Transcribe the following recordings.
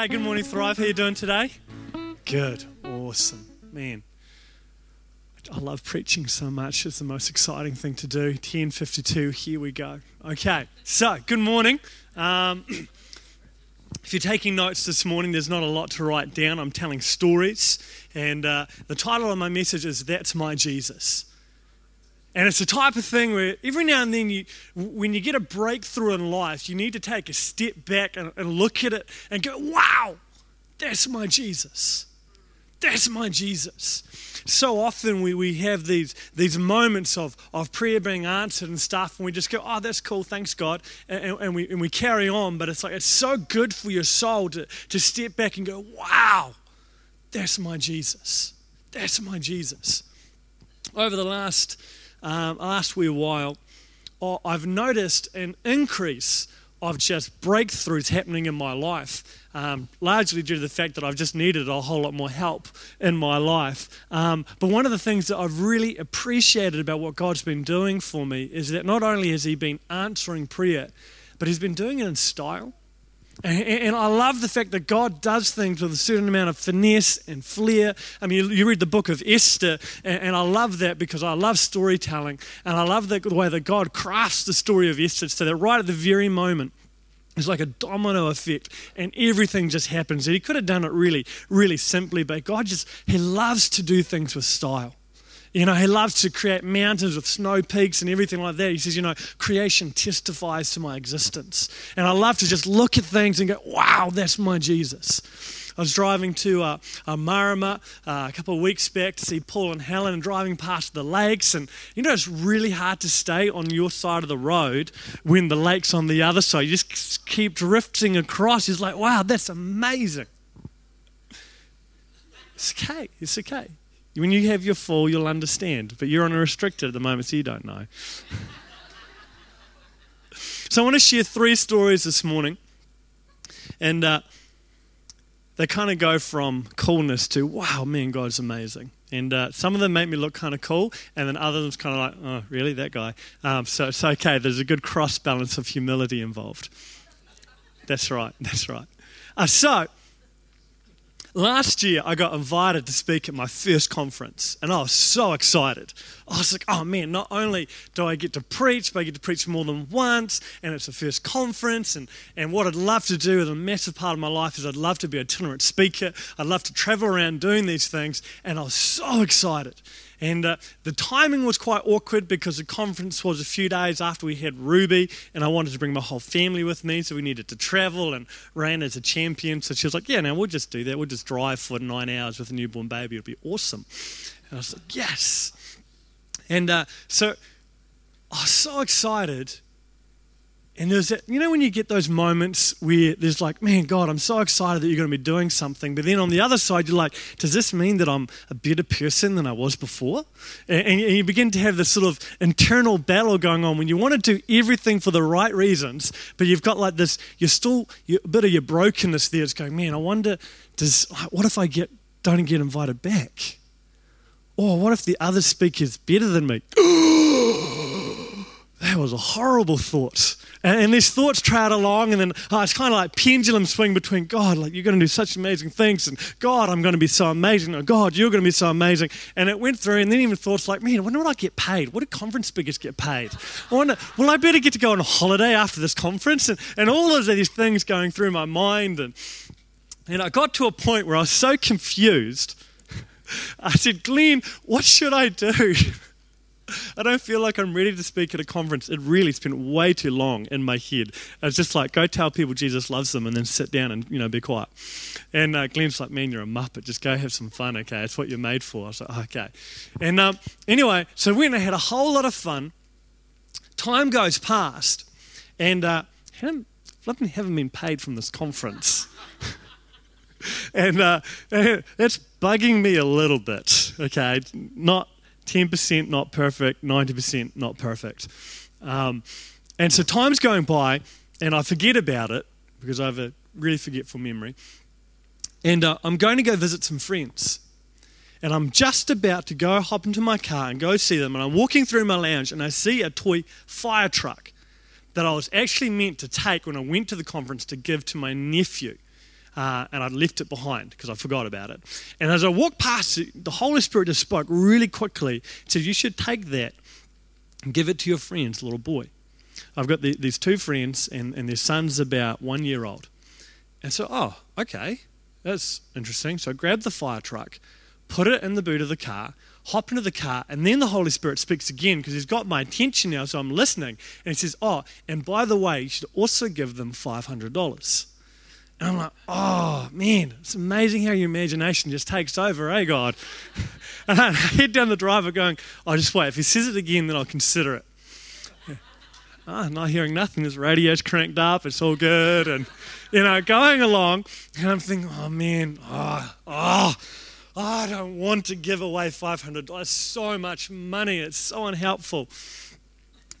Hey, good morning, Thrive. How you doing today? Good. Awesome. Man, I love preaching so much. It's the most exciting thing to do. 1052, here we go. Okay, so good morning. Um, if you're taking notes this morning, there's not a lot to write down. I'm telling stories. And uh, the title of my message is That's My Jesus. And it's the type of thing where every now and then, you, when you get a breakthrough in life, you need to take a step back and, and look at it and go, wow, that's my Jesus. That's my Jesus. So often we, we have these, these moments of, of prayer being answered and stuff, and we just go, oh, that's cool, thanks God, and, and, we, and we carry on. But it's like, it's so good for your soul to, to step back and go, wow, that's my Jesus. That's my Jesus. Over the last um, last wee while, I've noticed an increase of just breakthroughs happening in my life, um, largely due to the fact that I've just needed a whole lot more help in my life. Um, but one of the things that I've really appreciated about what God's been doing for me is that not only has He been answering prayer, but He's been doing it in style. And, I love the fact that God does things with a certain amount of finesse and flair. I mean, you, read the book of Esther, and, I love that because I love storytelling. And I love the, way that God crafts the story of Esther so that right at the very moment, it's like a domino effect, and everything just happens. He could have done it really, really simply, but God just, He loves to do things with style. You know, he loves to create mountains with snow peaks and everything like that. He says, you know, creation testifies to my existence. And I love to just look at things and go, wow, that's my Jesus. I was driving to uh, uh, Marama uh, a couple of weeks back to see Paul and Helen and driving past the lakes. And you know, it's really hard to stay on your side of the road when the lake's on the other side. You just keep drifting across. It's like, wow, that's amazing. It's okay. It's okay. When you have your full, you'll understand. But you're on a restricted at the moment, so you don't know. so I want to share three stories this morning. And uh, they kind of go from coolness to, wow, man, God's amazing. And uh, some of them make me look kind of cool, and then others kind of like, oh, really, that guy? Um, so it's okay. There's a good cross balance of humility involved. That's right. That's right. Uh, so Last year, I got invited to speak at my first conference, and I was so excited. I was like, oh man, not only do I get to preach, but I get to preach more than once, and it's a first conference. And, and what I'd love to do, and a massive part of my life, is I'd love to be an itinerant speaker. I'd love to travel around doing these things, and I was so excited. And uh, the timing was quite awkward because the conference was a few days after we had Ruby, and I wanted to bring my whole family with me, so we needed to travel. And ran as a champion, so she was like, "Yeah, now we'll just do that. We'll just drive for nine hours with a newborn baby. It'll be awesome." And I was like, "Yes." And uh, so I was so excited and there's that, you know, when you get those moments where there's like, man, God, I'm so excited that you're going to be doing something. But then on the other side, you're like, does this mean that I'm a better person than I was before? And, and you begin to have this sort of internal battle going on when you want to do everything for the right reasons, but you've got like this, you're still, you're, a bit of your brokenness there. It's going, man, I wonder, does, what if I get, don't get invited back? Or what if the other speaker's better than me? that was a horrible thought. And, and these thoughts trailed along, and then oh, it's kind of like pendulum swing between God, like you're going to do such amazing things, and God, I'm going to be so amazing, or God, you're going to be so amazing. And it went through, and then even thoughts like, man, when will I get paid? What do conference speakers get paid? I wonder, will I better get to go on a holiday after this conference? And, and all of these things going through my mind. And, and I got to a point where I was so confused. I said, Glenn, what should I do? I don't feel like I'm ready to speak at a conference. It really spent way too long in my head. It's just like, go tell people Jesus loves them and then sit down and, you know, be quiet. And uh, Glenn's like, man, you're a muppet. Just go have some fun, okay? It's what you're made for. I was like, okay. And um, anyway, so we went and had a whole lot of fun. Time goes past, and uh, haven't, haven't been paid from this conference. and uh, that's bugging me a little bit, okay? Not 10% not perfect, 90% not perfect. Um, and so time's going by, and I forget about it because I have a really forgetful memory. And uh, I'm going to go visit some friends. And I'm just about to go hop into my car and go see them. And I'm walking through my lounge and I see a toy fire truck that I was actually meant to take when I went to the conference to give to my nephew. Uh, and I'd left it behind because I forgot about it. And as I walked past it, the Holy Spirit just spoke really quickly. said, You should take that and give it to your friend's little boy. I've got the, these two friends, and, and their son's about one year old. And so, oh, okay, that's interesting. So I grabbed the fire truck, put it in the boot of the car, hop into the car, and then the Holy Spirit speaks again because he's got my attention now, so I'm listening. And he says, Oh, and by the way, you should also give them $500. And I'm like, Oh, man, it's amazing how your imagination just takes over, eh, God? and I head down the driver going, Oh, just wait. If he says it again, then I'll consider it. Oh, not hearing nothing. This radio's cranked up. It's all good. And, you know, going along, and I'm thinking, oh, man, oh, oh oh, I don't want to give away $500. So much money. It's so unhelpful.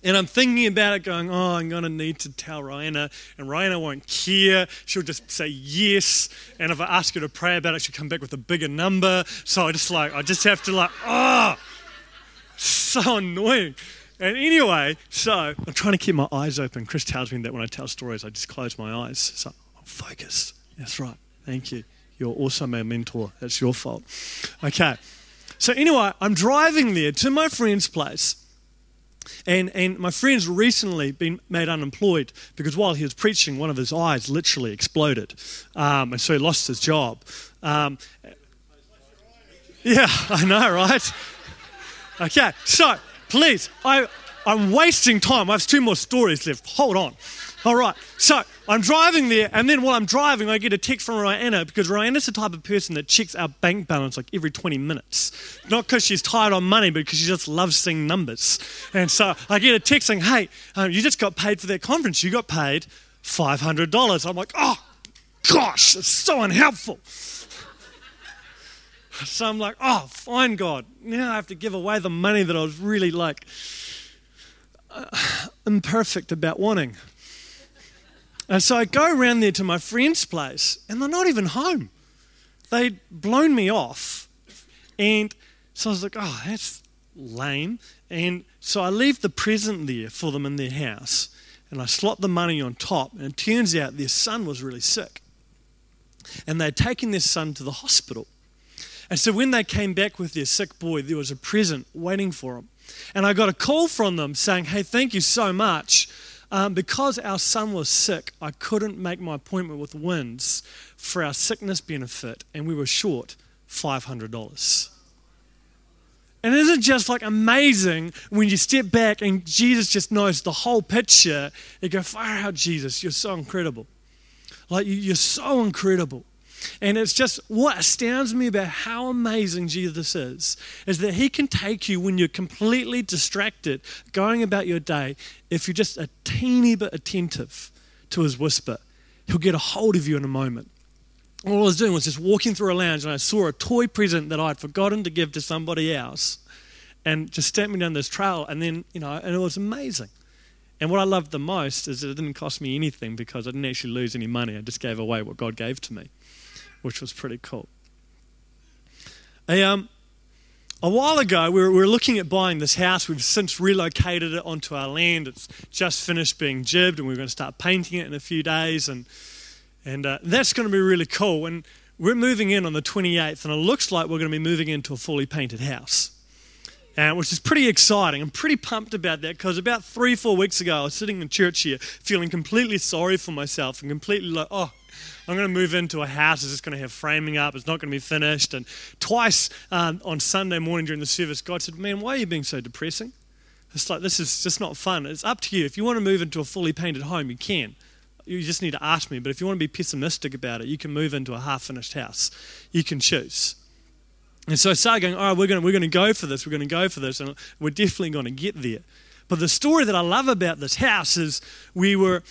And I'm thinking about it, going, oh, I'm going to need to tell Raina, and Raina won't care. She'll just say yes. And if I ask her to pray about it, she'll come back with a bigger number. So I just like, I just have to like, oh, so annoying. And anyway, so I'm trying to keep my eyes open. Chris tells me that when I tell stories, I just close my eyes. So I'm focused. That's right. Thank you. You're also my mentor. That's your fault. Okay. So, anyway, I'm driving there to my friend's place. And, and my friend's recently been made unemployed because while he was preaching, one of his eyes literally exploded. Um, and so he lost his job. Um, yeah, I know, right? Okay, so please, I, I'm wasting time. I have two more stories left. Hold on. All right. So I'm driving there, and then while I'm driving, I get a text from Rihanna because Rihanna's the type of person that checks our bank balance like every 20 minutes. Not because she's tired on money, but because she just loves seeing numbers. And so I get a text saying, hey, um, you just got paid for that conference. You got paid $500. I'm like, oh, gosh, it's so unhelpful. So I'm like, oh, fine, God. Now I have to give away the money that I was really like uh, imperfect about wanting. And so I go around there to my friend's place, and they're not even home. They'd blown me off. And so I was like, oh, that's lame. And so I leave the present there for them in their house, and I slot the money on top. And it turns out their son was really sick. And they'd taken their son to the hospital. And so when they came back with their sick boy, there was a present waiting for them. And I got a call from them saying, hey, thank you so much. Um, because our son was sick, I couldn't make my appointment with WINZ for our sickness benefit, and we were short $500. And isn't it just like amazing when you step back and Jesus just knows the whole picture? You go, fire out, Jesus, you're so incredible. Like, you're so incredible. And it's just what astounds me about how amazing Jesus is, is that he can take you when you're completely distracted, going about your day. If you're just a teeny bit attentive to his whisper, he'll get a hold of you in a moment. All I was doing was just walking through a lounge and I saw a toy present that I'd forgotten to give to somebody else and just stepped me down this trail. And then, you know, and it was amazing. And what I loved the most is that it didn't cost me anything because I didn't actually lose any money. I just gave away what God gave to me which was pretty cool. A, um, a while ago, we were, we were, looking at buying this house. We've since relocated it onto our land. It's just finished being jibbed, and we're going to start painting it in a few days. And, and uh, that's going to be really cool. And we're moving in on the 28th, and it looks like we're going to be moving into a fully painted house. And, which is pretty exciting. I'm pretty pumped about that because about three, four weeks ago, I was sitting in church here feeling completely sorry for myself and completely like, oh, I'm going to move into a house that's just going to have framing up. It's not going to be finished. And twice um, on Sunday morning during the service, God said, Man, why are you being so depressing? It's like, this is just not fun. It's up to you. If you want to move into a fully painted home, you can. You just need to ask me. But if you want to be pessimistic about it, you can move into a half finished house. You can choose. And so I started going, all right, we're going, to, we're to go for this. We're going to go for this. And we're definitely going to get there. But the story that I love about this house is we were,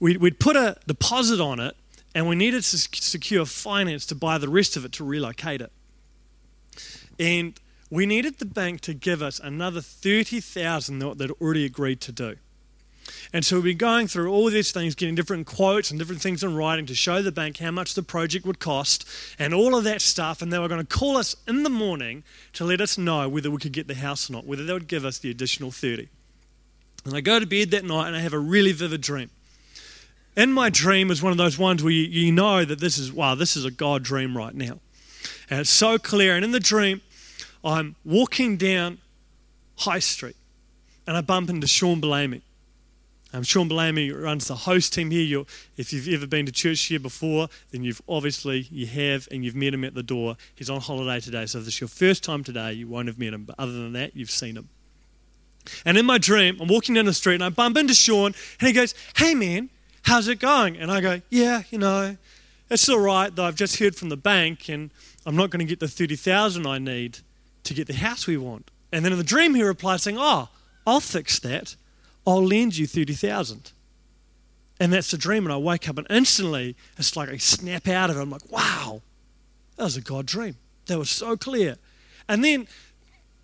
we, we'd put a deposit on it and we needed to secure finance to buy the rest of it to relocate it. And we needed the bank to give us another 30,000 that they'd already agreed to do. And so we've been going through all these things, getting different quotes and different things in writing to show the bank how much the project would cost and all of that stuff. And they were going to call us in the morning to let us know whether we could get the house or not, whether they would give us the additional 30. And I go to bed that night and I have a really vivid dream. In my dream is one of those ones where you, you know that this is, wow, this is a God dream right now. And it's so clear. And in the dream, I'm walking down High Street and I bump into Sean Bellamy. Um, Sean Bellamy runs the host team here. You're, if you've ever been to church here before, then you've obviously you have, and you've met him at the door. He's on holiday today, so if this is your first time today, you won't have met him. But other than that, you've seen him. And in my dream, I'm walking down the street and I bump into Sean, and he goes, "Hey man, how's it going?" And I go, "Yeah, you know, it's all right. Though I've just heard from the bank, and I'm not going to get the thirty thousand I need to get the house we want." And then in the dream, he replies saying, "Oh, I'll fix that." I'll lend you 30,000. And that's the dream. And I wake up and instantly it's like I snap out of it. I'm like, wow, that was a God dream. That was so clear. And then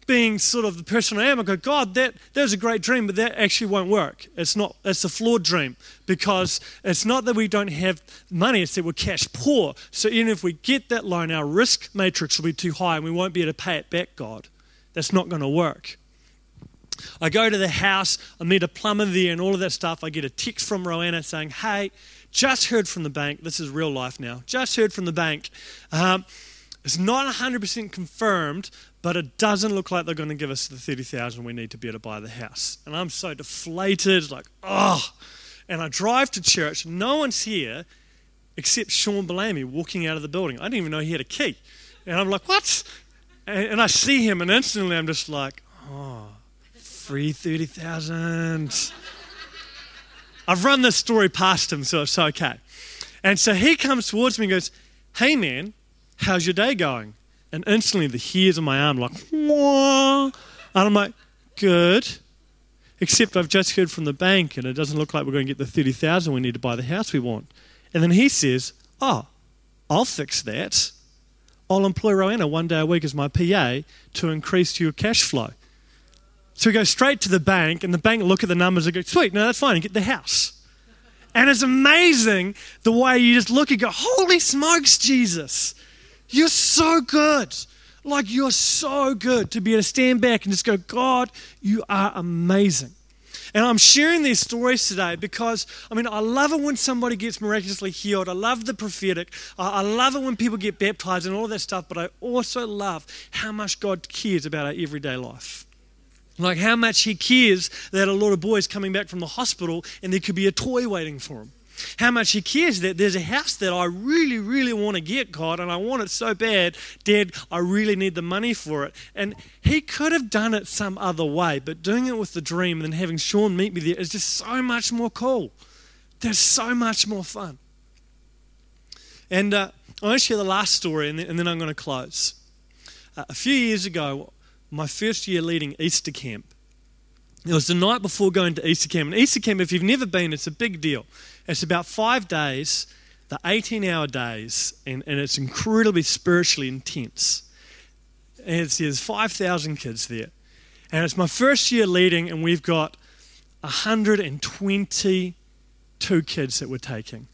being sort of the person I am, I go, God, that, that was a great dream, but that actually won't work. It's not, it's a flawed dream because it's not that we don't have money, it's that we're cash poor. So even if we get that loan, our risk matrix will be too high and we won't be able to pay it back, God. That's not going to work. I go to the house, I meet a plumber there and all of that stuff. I get a text from Roanna saying, Hey, just heard from the bank. This is real life now. Just heard from the bank. Um, it's not 100% confirmed, but it doesn't look like they're going to give us the 30,000 we need to be able to buy the house. And I'm so deflated, like, oh. And I drive to church. No one's here except Sean Bellamy walking out of the building. I didn't even know he had a key. And I'm like, what? And, and I see him, and instantly I'm just like, oh free 30,000. I've run this story past him, so it's okay. And so he comes towards me and goes, Hey man, how's your day going? And instantly the hairs on my arm like, Wah. and I'm like, Good. Except I've just heard from the bank and it doesn't look like we're going to get the 30,000 we need to buy the house we want. And then he says, Oh, I'll fix that. I'll employ Rowena one day a week as my PA to increase your cash flow. So we go straight to the bank, and the bank look at the numbers and go, sweet, no, that's fine, get the house. And it's amazing the way you just look and go, holy smokes, Jesus, you're so good. Like, you're so good to be able to stand back and just go, God, you are amazing. And I'm sharing these stories today because, I mean, I love it when somebody gets miraculously healed. I love the prophetic. I love it when people get baptized and all that stuff. But I also love how much God cares about our everyday life. Like how much he cares that a lot of boys coming back from the hospital and there could be a toy waiting for him. How much he cares that there's a house that I really, really want to get, God, and I want it so bad. Dad, I really need the money for it. And he could have done it some other way, but doing it with the dream and then having Sean meet me there is just so much more cool. There's so much more fun. And uh, I want to share the last story and then, and then I'm going to close. Uh, a few years ago, my first year leading Easter camp. It was the night before going to Easter camp. And Easter camp, if you've never been, it's a big deal. It's about five days, the 18 hour days, and, and it's incredibly spiritually intense. And it's, there's 5,000 kids there. And it's my first year leading, and we've got 122 kids that we're taking.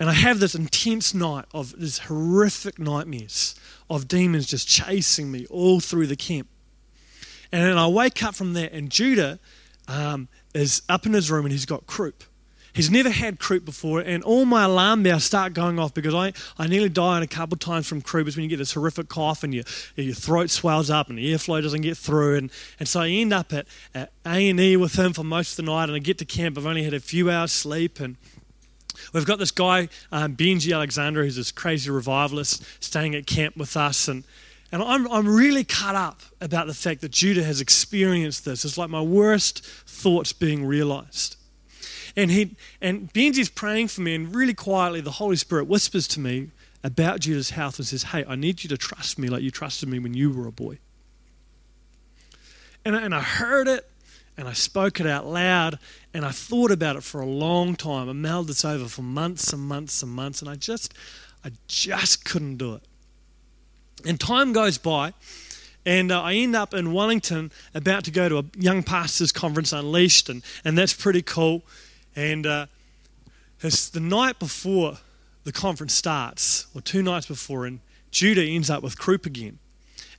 And I have this intense night of these horrific nightmares of demons just chasing me all through the camp. And then I wake up from that, and Judah um, is up in his room and he's got croup. He's never had croup before, and all my alarm bells start going off because I, I nearly died a couple of times from croup. Is when you get this horrific cough and your, your throat swells up and the airflow doesn't get through. And, and so I end up at, at A&E with him for most of the night, and I get to camp. I've only had a few hours sleep, and We've got this guy, um, Benji Alexander, who's this crazy revivalist, staying at camp with us. And, and I'm, I'm really cut up about the fact that Judah has experienced this. It's like my worst thoughts being realized. And, he, and Benji's praying for me, and really quietly, the Holy Spirit whispers to me about Judah's health and says, Hey, I need you to trust me like you trusted me when you were a boy. And, and I heard it, and I spoke it out loud and I thought about it for a long time. I mulled this over for months and months and months and I just I just couldn't do it. And time goes by and uh, I end up in Wellington about to go to a young pastors conference unleashed and and that's pretty cool. And uh, the night before the conference starts or two nights before and Judah ends up with croup again.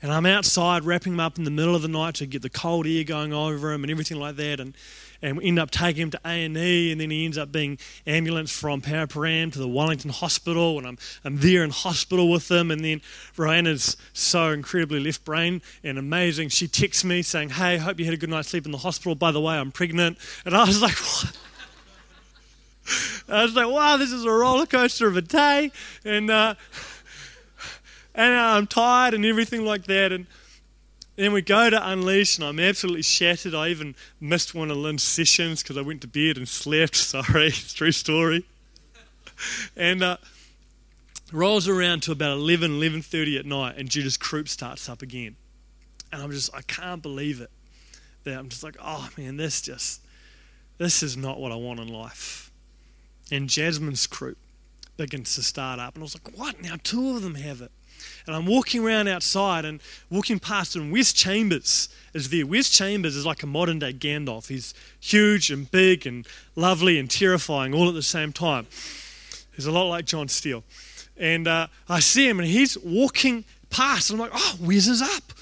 And I'm outside wrapping him up in the middle of the night to get the cold air going over him and everything like that. And, and we end up taking him to A&E and then he ends up being ambulanced from Paraparaumu to the Wellington Hospital and I'm, I'm there in hospital with him and then Roanna's so incredibly left brain and amazing. She texts me saying, hey, hope you had a good night's sleep in the hospital. By the way, I'm pregnant. And I was like, what? I was like, wow, this is a roller coaster of a day. And, uh, and I'm tired and everything like that. And then we go to Unleash, and I'm absolutely shattered. I even missed one of Lynn's sessions because I went to bed and slept. Sorry, it's true story. And uh, rolls around to about 11, 11.30 at night, and Judah's croup starts up again. And I'm just, I can't believe it. That I'm just like, oh man, this just, this is not what I want in life. And Jasmine's croup begins to start up. And I was like, what? Now two of them have it. And I'm walking around outside and walking past, and Wes Chambers is there. Wes Chambers is like a modern day Gandalf. He's huge and big and lovely and terrifying all at the same time. He's a lot like John Steele. And uh, I see him, and he's walking past, and I'm like, oh, Wes is up.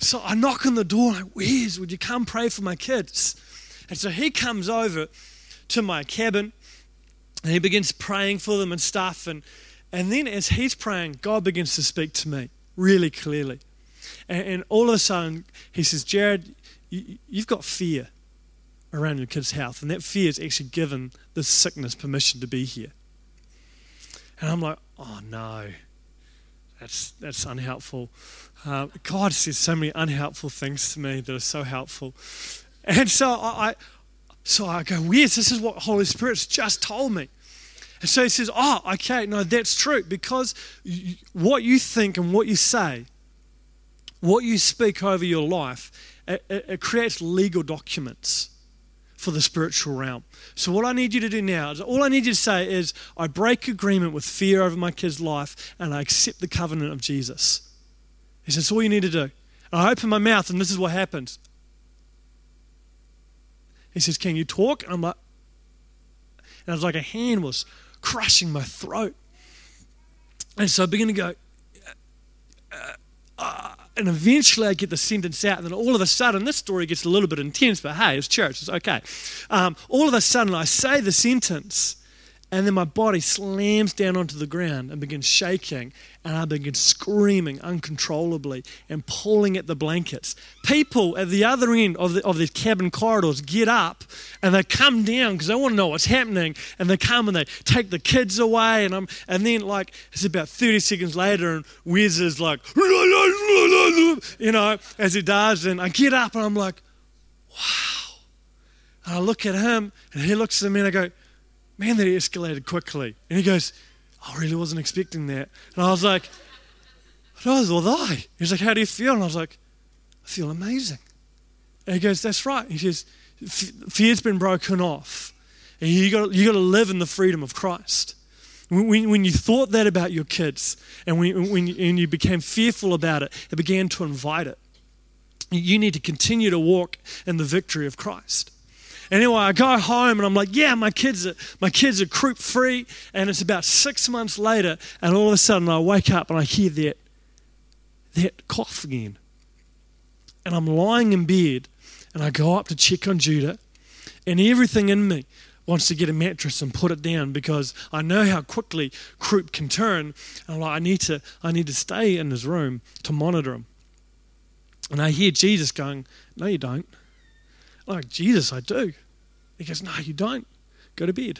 So I knock on the door, like, Wes, would you come pray for my kids? And so he comes over to my cabin, and he begins praying for them and stuff. And and then as he's praying, God begins to speak to me really clearly. And, and all of a sudden, he says, Jared, you, you've got fear around your kid's health. And that fear has actually given this sickness permission to be here. And I'm like, oh no, that's, that's unhelpful. Uh, God says so many unhelpful things to me that are so helpful. And so I so I go, yes, this is what Holy Spirit's just told me. And so he says, Oh, okay, no, that's true. Because what you think and what you say, what you speak over your life, it, it, it creates legal documents for the spiritual realm. So, what I need you to do now is all I need you to say is, I break agreement with fear over my kid's life and I accept the covenant of Jesus. He says, That's all you need to do. And I open my mouth and this is what happens. He says, Can you talk? And I'm like, and it was like a hand was crushing my throat. And so I begin to go, uh, uh, and eventually I get the sentence out, and then all of a sudden, this story gets a little bit intense, but hey, it's church, it's okay. Um, all of a sudden, I say the sentence, and then my body slams down onto the ground and begins shaking, and I begin screaming uncontrollably and pulling at the blankets. People at the other end of the, of the cabin corridors get up and they come down because they want to know what's happening, and they come and they take the kids away, and I'm and then like it's about 30 seconds later, and Wes is like, you know, as he does, and I get up and I'm like, wow. And I look at him, and he looks at me, and I go man, that escalated quickly. And he goes, I really wasn't expecting that. And I was like, neither was I. He's like, how do you feel? And I was like, I feel amazing. And he goes, that's right. He says, fear's been broken off. And you got you got to live in the freedom of Christ. When, when you thought that about your kids and when, when you, and you became fearful about it, it began to invite it. You need to continue to walk in the victory of Christ. Anyway, I go home and I'm like, yeah, my kids are, my kids are croup free. And it's about six months later, and all of a sudden I wake up and I hear that, that cough again. And I'm lying in bed and I go up to check on Judah, and everything in me wants to get a mattress and put it down because I know how quickly croup can turn. And I'm like, I need to, I need to stay in his room to monitor him. And I hear Jesus going, No, you don't. I'm like, Jesus, I do. He goes, No, you don't. Go to bed.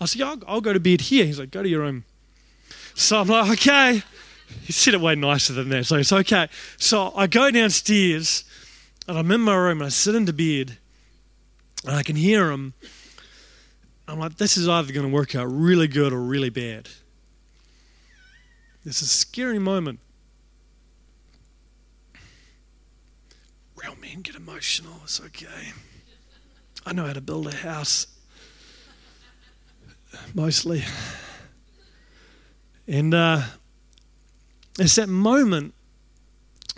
I said, yeah, I'll, I'll go to bed here. He's like, Go to your room. So I'm like, Okay. He said it way nicer than that, so it's okay. So I go downstairs and I'm in my room and I sit into bed and I can hear him. I'm like, this is either going to work out really good or really bad. It's a scary moment. Real men get emotional, it's okay. I know how to build a house, mostly. And uh, it's that moment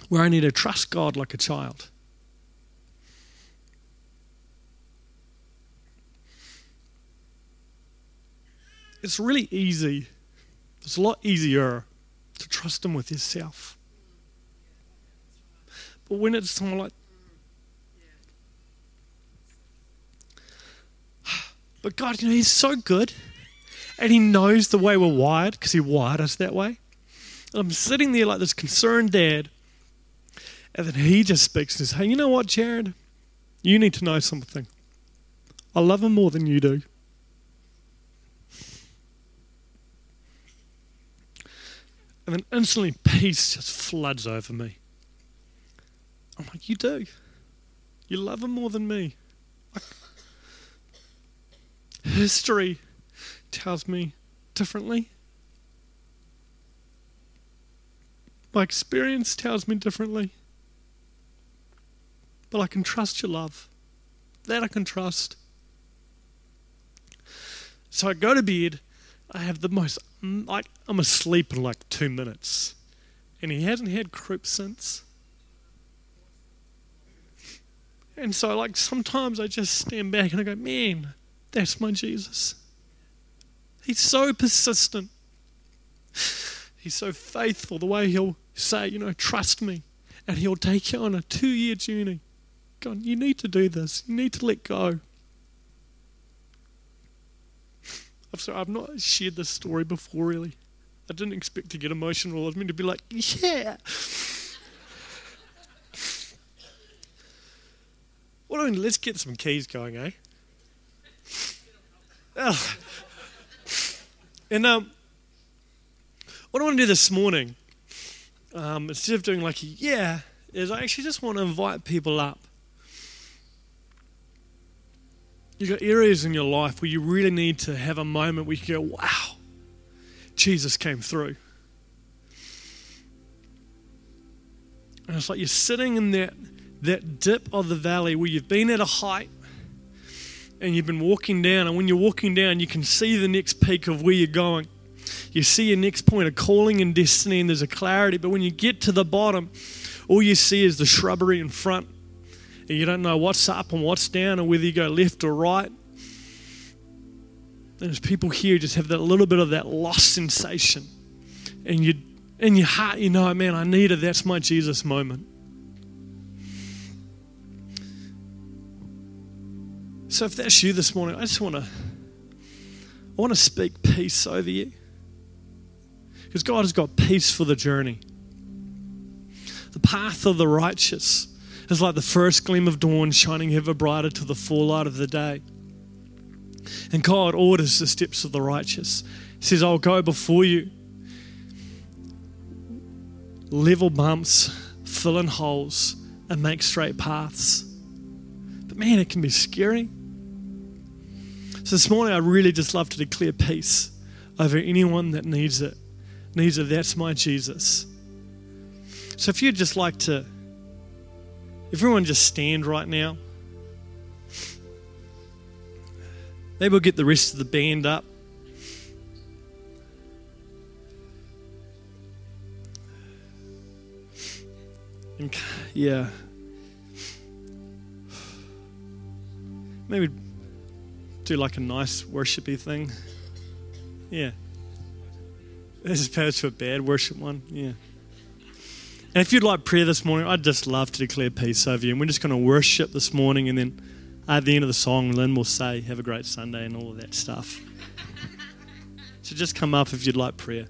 where I need to trust God like a child. It's really easy, it's a lot easier to trust Him with yourself. But when it's someone like, but God, you know, He's so good. And He knows the way we're wired because He wired us that way. And I'm sitting there like this concerned dad. And then He just speaks and says, Hey, you know what, Jared? You need to know something. I love Him more than you do. And then instantly peace just floods over me. I'm like, You do. You love him more than me. History tells me differently. My experience tells me differently. But I can trust your love. That I can trust. So I go to bed. I have the most, mm, like, I'm asleep in like two minutes. And he hasn't had croup since. And so, like, sometimes I just stand back and I go, man, that's my Jesus. He's so persistent. He's so faithful the way he'll say, you know, trust me. And he'll take you on a two year journey. God, you need to do this. You need to let go. I'm sorry, I've not shared this story before, really. I didn't expect to get emotional. I was meant to be like, yeah. What I mean, let's get some keys going, eh? And um, what I want to do this morning, um, instead of doing like yeah, is I actually just want to invite people up. You've got areas in your life where you really need to have a moment where you go, wow, Jesus came through. And it's like you're sitting in that that dip of the valley where you've been at a height and you've been walking down, and when you're walking down, you can see the next peak of where you're going. You see your next point of calling and destiny, and there's a clarity. But when you get to the bottom, all you see is the shrubbery in front, and you don't know what's up and what's down, and whether you go left or right. And there's people here just have that little bit of that lost sensation, and you in your heart, you know, man, I need it. That's my Jesus moment. So if that's you this morning, I just want to I want to speak peace over you. Because God has got peace for the journey. The path of the righteous is like the first gleam of dawn shining ever brighter to the full light of the day. And God orders the steps of the righteous. He says, I'll go before you. Level bumps, fill in holes, and make straight paths. But man, it can be scary. So this morning, I really just love to declare peace over anyone that needs it. Needs it. That's my Jesus. So if you'd just like to, everyone just stand right now. Maybe we'll get the rest of the band up. And, yeah. Maybe do like a nice worshipy thing. Yeah. As opposed to a bad worship one. Yeah. And if you'd like prayer this morning, I'd just love to declare peace over you. And we're just going to worship this morning. And then at the end of the song, Lynn will say, Have a great Sunday and all of that stuff. so just come up if you'd like prayer.